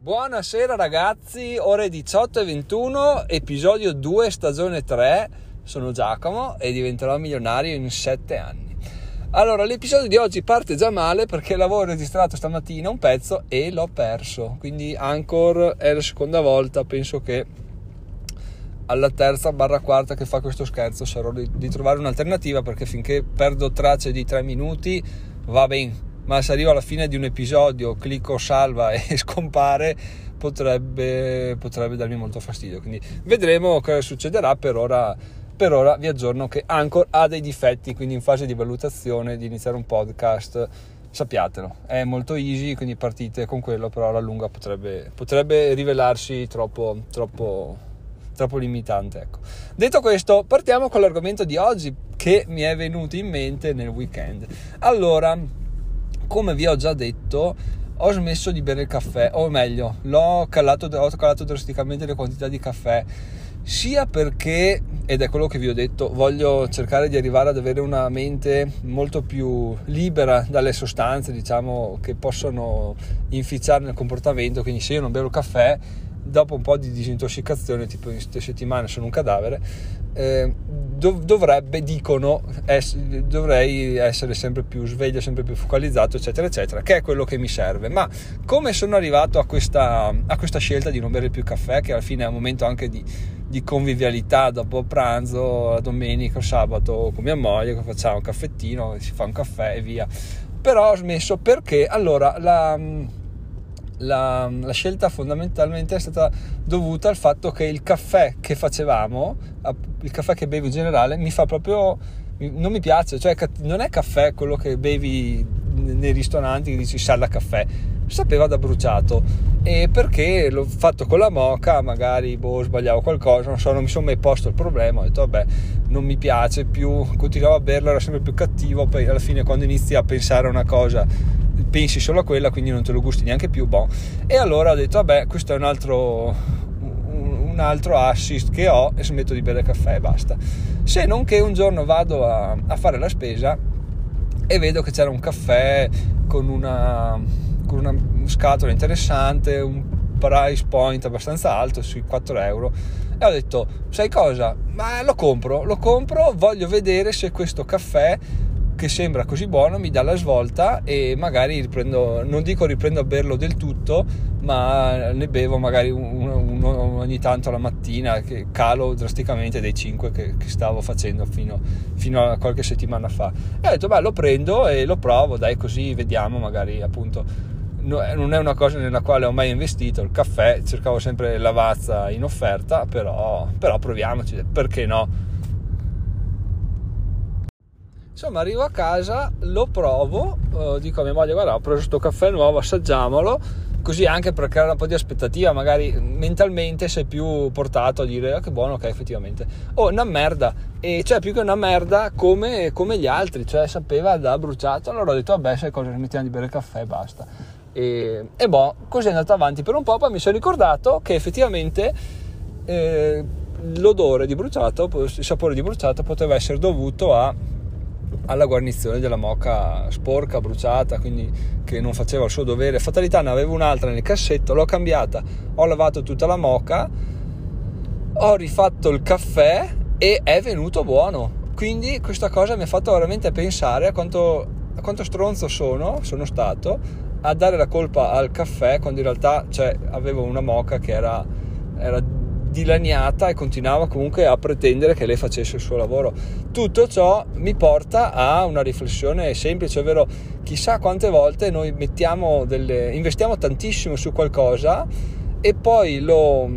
Buonasera ragazzi, ore 18 e 21, episodio 2, stagione 3. Sono Giacomo e diventerò milionario in 7 anni. Allora, l'episodio di oggi parte già male perché l'avevo registrato stamattina un pezzo e l'ho perso. Quindi Anchor è la seconda volta, penso che alla terza barra quarta che fa questo scherzo sarò di, di trovare un'alternativa perché finché perdo tracce di 3 minuti va bene ma se arrivo alla fine di un episodio, clicco salva e scompare, potrebbe, potrebbe darmi molto fastidio. Quindi vedremo cosa succederà per ora. Per ora vi aggiorno che Anchor ha dei difetti, quindi in fase di valutazione di iniziare un podcast sappiatelo, è molto easy, quindi partite con quello, però alla lunga potrebbe, potrebbe rivelarsi troppo, troppo, troppo limitante. Ecco. Detto questo, partiamo con l'argomento di oggi che mi è venuto in mente nel weekend. Allora, come vi ho già detto, ho smesso di bere il caffè, o meglio, l'ho calato, ho calato drasticamente le quantità di caffè, sia perché, ed è quello che vi ho detto, voglio cercare di arrivare ad avere una mente molto più libera dalle sostanze, diciamo, che possono inficiare nel comportamento, quindi se io non bevo il caffè, dopo un po' di disintossicazione, tipo in queste settimane sono un cadavere, eh, dov- dovrebbe, dicono, ess- dovrei essere sempre più sveglio, sempre più focalizzato, eccetera, eccetera, che è quello che mi serve. Ma come sono arrivato a questa, a questa scelta di non bere più caffè, che alla fine è un momento anche di, di convivialità dopo pranzo, la domenica, il sabato con mia moglie, che facciamo un caffettino, si fa un caffè e via. Però ho smesso perché allora la la, la, scelta fondamentalmente è stata dovuta al fatto che il caffè che facevamo, il caffè che bevo in generale, mi fa proprio. non mi piace, cioè non è caffè quello che bevi nei ristoranti che dici sala caffè, sapeva da bruciato. E perché l'ho fatto con la moca, magari boh, sbagliavo qualcosa, non so, non mi sono mai posto il problema, ho detto vabbè, non mi piace più, continuavo a berlo, era sempre più cattivo, poi alla fine quando inizi a pensare a una cosa pensi solo a quella, quindi non te lo gusti neanche più. Bon. E allora ho detto, vabbè, questo è un altro, un altro assist che ho e smetto di bere caffè e basta. Se non che un giorno vado a, a fare la spesa e vedo che c'era un caffè con una, con una scatola interessante, un price point abbastanza alto, sui 4 euro. E ho detto, sai cosa? Ma lo compro, lo compro, voglio vedere se questo caffè che sembra così buono mi dà la svolta e magari riprendo, non dico riprendo a berlo del tutto, ma ne bevo magari uno, uno ogni tanto la mattina, che calo drasticamente dei 5 che, che stavo facendo fino, fino, a qualche settimana fa. E ho detto, beh, lo prendo e lo provo, dai, così vediamo, magari appunto non è una cosa nella quale ho mai investito il caffè cercavo sempre lavazza in offerta però, però proviamoci perché no Insomma, arrivo a casa, lo provo, eh, dico a mia moglie: Guarda, ho preso questo caffè nuovo, assaggiamolo. Così anche per creare un po' di aspettativa, magari mentalmente sei più portato a dire: oh, Che buono, ok, effettivamente. Oh, una merda, e cioè più che una merda come, come gli altri, cioè sapeva da bruciato. Allora ho detto: Vabbè, sai cosa, smettiamo di bere il caffè e basta. E, e boh, così è andato avanti per un po'. Poi mi sono ricordato che effettivamente. Eh, l'odore di bruciato, il sapore di bruciato poteva essere dovuto a alla guarnizione della moca sporca, bruciata, quindi che non faceva il suo dovere. Fatalità ne avevo un'altra nel cassetto, l'ho cambiata, ho lavato tutta la moca, ho rifatto il caffè e è venuto buono. Quindi questa cosa mi ha fatto veramente pensare a quanto, a quanto stronzo sono, sono stato a dare la colpa al caffè quando in realtà cioè, avevo una moca che era, era dilaniata e continuava comunque a pretendere che lei facesse il suo lavoro. Tutto ciò mi porta a una riflessione semplice, ovvero chissà quante volte noi delle, investiamo tantissimo su qualcosa e poi lo,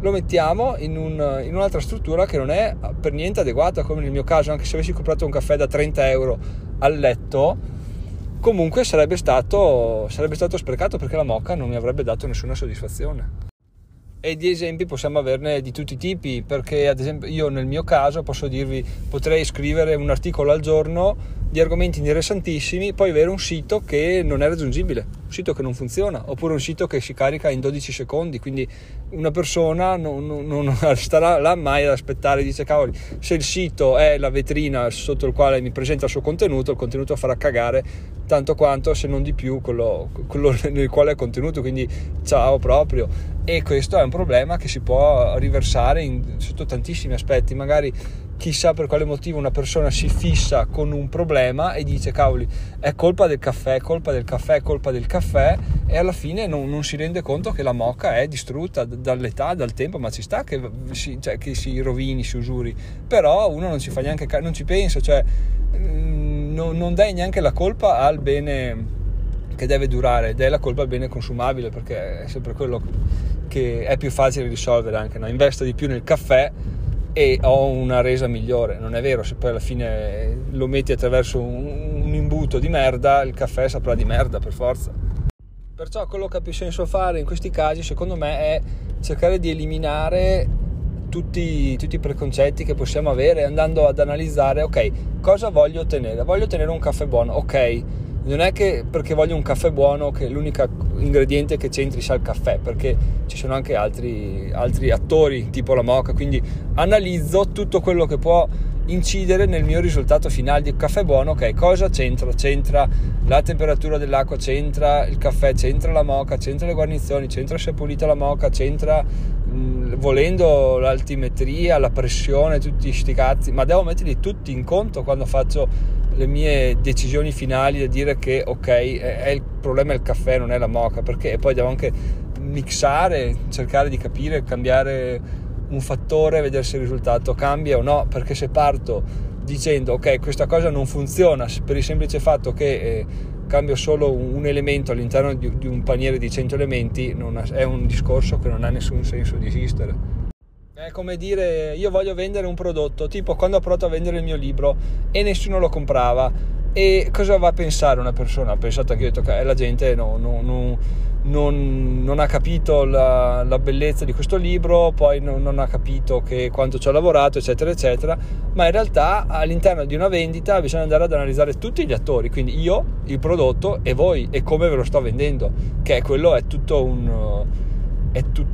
lo mettiamo in, un, in, un'altra struttura che non è per niente adeguata, come nel mio caso, anche se avessi comprato un caffè da 30 euro al letto, comunque sarebbe stato, sarebbe stato sprecato perché la mocca non mi avrebbe dato nessuna soddisfazione e di esempi possiamo averne di tutti i tipi perché ad esempio io nel mio caso posso dirvi potrei scrivere un articolo al giorno di argomenti interessantissimi poi avere un sito che non è raggiungibile un sito che non funziona oppure un sito che si carica in 12 secondi quindi una persona non, non, non starà là mai ad aspettare dice cavoli se il sito è la vetrina sotto il quale mi presenta il suo contenuto il contenuto farà cagare tanto quanto se non di più quello, quello nel quale è contenuto, quindi ciao proprio. E questo è un problema che si può riversare in, sotto tantissimi aspetti, magari chissà per quale motivo una persona si fissa con un problema e dice cavoli è colpa del caffè, è colpa del caffè, è colpa del caffè e alla fine non, non si rende conto che la moca è distrutta dall'età, dal tempo, ma ci sta che si, cioè, che si rovini, si usuri, però uno non ci fa neanche, non ci pensa, cioè non, non dai neanche la colpa al bene che deve durare è la colpa al bene consumabile perché è sempre quello che è più facile risolvere anche, no? investo di più nel caffè e ho una resa migliore, non è vero, se poi alla fine lo metti attraverso un, un imbuto di merda, il caffè saprà di merda per forza. Perciò quello che ha più senso fare in questi casi, secondo me, è cercare di eliminare tutti, tutti, i preconcetti che possiamo avere andando ad analizzare, ok, cosa voglio ottenere? Voglio ottenere un caffè buono, ok, non è che perché voglio un caffè buono che l'unico ingrediente che c'entri sia il caffè, perché ci sono anche altri, altri attori tipo la moca, quindi analizzo tutto quello che può incidere nel mio risultato finale di caffè buono, ok, cosa c'entra? C'entra la temperatura dell'acqua, c'entra il caffè, c'entra la moca, c'entra le guarnizioni, c'entra se è pulita la moca, c'entra mh, volendo l'altimetria, la pressione, tutti sti cazzi, ma devo metterli tutti in conto quando faccio le mie decisioni finali da dire che ok, è il problema è il caffè, non è la moca, perché poi devo anche mixare, cercare di capire, cambiare un fattore, vedere se il risultato cambia o no, perché se parto dicendo ok, questa cosa non funziona per il semplice fatto che eh, cambio solo un, elemento all'interno di, di, un paniere di 100 elementi, ha, è un discorso che non ha nessun senso di esistere. È come dire io voglio vendere un prodotto, tipo quando ho provato a vendere il mio libro e nessuno lo comprava. E cosa va a pensare una persona? Ha pensato che okay, la gente no, no, no, non, non, ha capito la, la, bellezza di questo libro, poi non, ha capito quanto ci ho lavorato, eccetera, eccetera. Ma in realtà all'interno di una vendita bisogna andare ad analizzare tutti gli attori, quindi io, il prodotto e voi e come ve lo sto vendendo, che quello è tutto un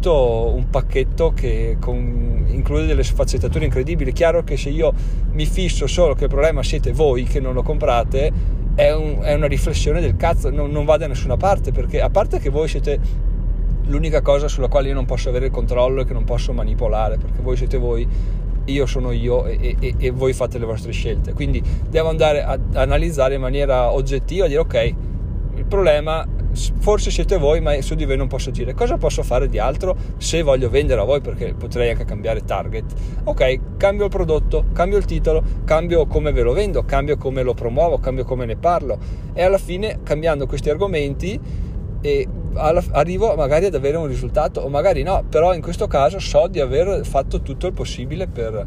tutto un pacchetto che con, include delle sfaccettature incredibili. Chiaro che se io mi fisso solo che il problema siete voi che non lo comprate, è, un, è una riflessione del cazzo, non, non va da nessuna parte, perché a parte che voi siete l'unica cosa sulla quale io non posso avere il controllo e che non posso manipolare, perché voi siete voi, io sono io e, e, e voi fate le vostre scelte. Quindi devo andare a analizzare in maniera oggettiva, dire ok, il problema forse siete voi, ma su di voi non posso dire. Cosa posso fare di altro? Se voglio vendere a voi perché potrei anche cambiare target. Ok, cambio il prodotto, cambio il titolo, cambio come ve lo vendo, cambio come lo promuovo, cambio come ne parlo. E alla fine cambiando questi argomenti e arrivo magari ad avere un risultato o magari no, però in questo caso so di aver fatto tutto il possibile per,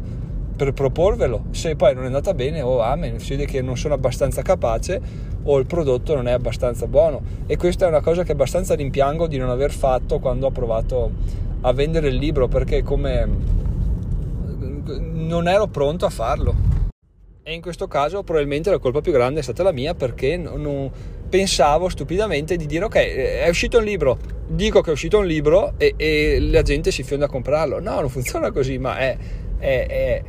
per proporvelo. Se poi non è andata bene o oh, amen, si vede che non sono abbastanza capace o il prodotto non è abbastanza buono. E questa è una cosa che abbastanza rimpiango di non aver fatto quando ho provato a vendere il libro perché come non ero pronto a farlo. E in questo caso probabilmente la colpa più grande è stata la mia perché non, pensavo stupidamente di dire ok è uscito un libro, dico che è uscito un libro e, e la gente si fionda a comprarlo. No, non funziona così, ma è, è, è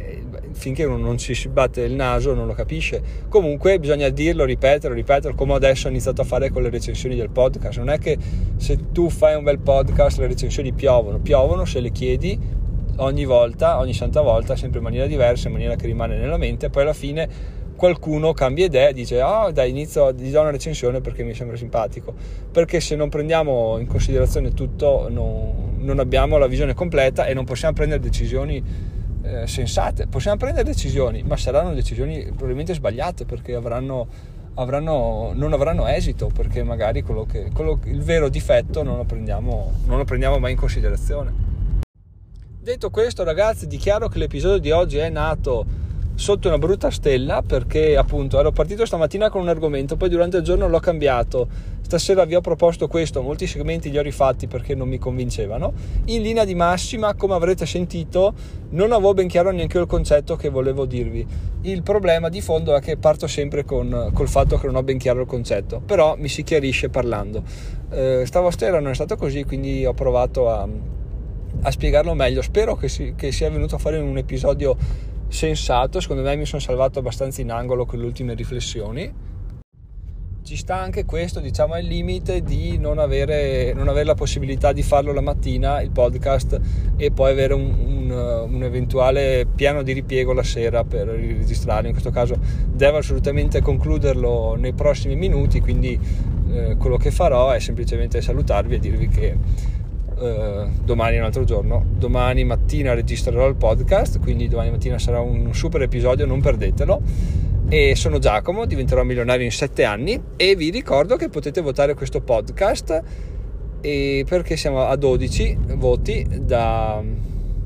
finché uno non ci si batte il naso non lo capisce. Comunque bisogna dirlo, ripeterlo, ripeterlo, come adesso ho iniziato a fare con le recensioni del podcast. Non è che se tu fai un bel podcast le recensioni piovono, piovono se le chiedi ogni volta, ogni santa volta, sempre in maniera diversa, in maniera che rimane nella mente, poi alla fine qualcuno cambia idea e dice oh dai inizio di dare una recensione perché mi sembra simpatico perché se non prendiamo in considerazione tutto non, non abbiamo la visione completa e non possiamo prendere decisioni eh, sensate, possiamo prendere decisioni, ma saranno decisioni probabilmente sbagliate perché avranno, avranno, non avranno esito, perché magari quello che, quello, il vero difetto non lo, prendiamo, non lo prendiamo mai in considerazione. Detto questo ragazzi dichiaro che l'episodio di oggi è nato sotto una brutta stella perché appunto ero partito stamattina con un argomento, poi durante il giorno l'ho cambiato. Stasera vi ho proposto questo, molti segmenti li ho rifatti perché non mi convincevano. In linea di massima, come avrete sentito, non avevo ben chiaro neanche il concetto che volevo dirvi. Il problema di fondo è che parto sempre con col fatto che non ho ben chiaro il concetto, però mi si chiarisce parlando. Eh, stavolta non è stato così, quindi ho provato a, a spiegarlo meglio. Spero che, si, che sia venuto a fare un episodio sensato, secondo me mi sono salvato abbastanza in angolo con le ultime riflessioni. Ci sta anche questo, diciamo, al limite di non avere, non avere, la possibilità di farlo la mattina, il podcast, e poi avere un, un, un, eventuale piano di ripiego la sera per registrare. In questo caso devo assolutamente concluderlo nei prossimi minuti, quindi eh, quello che farò è semplicemente salutarvi e dirvi che eh, domani è un altro giorno. Domani mattina registrerò il podcast, quindi domani mattina sarà un super episodio, non perdetelo e sono Giacomo, diventerò milionario in 7 anni e vi ricordo che potete votare questo podcast perché siamo a 12 voti da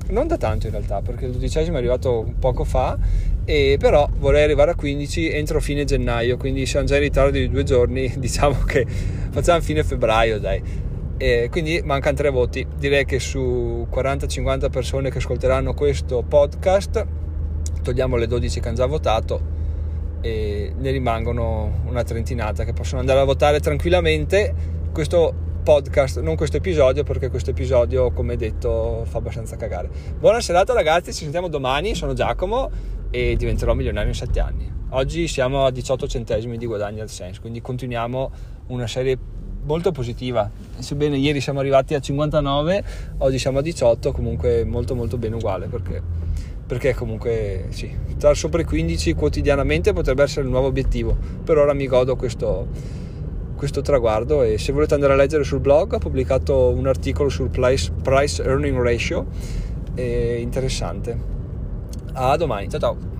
non da tanto in realtà perché il dodicesimo è arrivato poco fa e però vorrei arrivare a 15 entro fine gennaio quindi siamo già in ritardo di due giorni diciamo che facciamo fine febbraio dai. E quindi mancano tre voti. Direi che su 40-50 persone che ascolteranno questo podcast togliamo le 12 che hanno già votato e ne rimangono una trentinata che possono andare a votare tranquillamente questo podcast, non questo episodio perché questo episodio come detto fa abbastanza cagare. Buona serata ragazzi, ci sentiamo domani, sono Giacomo e diventerò milionario in 7 anni. Oggi siamo a 18 centesimi di guadagno AdSense, quindi continuiamo una serie molto positiva. Sebbene ieri siamo arrivati a 59, oggi siamo a 18, comunque molto molto bene uguale perché perché comunque sì, stare sopra i 15 quotidianamente potrebbe essere il nuovo obiettivo. Per ora mi godo questo, questo traguardo e se volete andare a leggere sul blog ho pubblicato un articolo sul price, price earning ratio interessante. A domani, ciao ciao!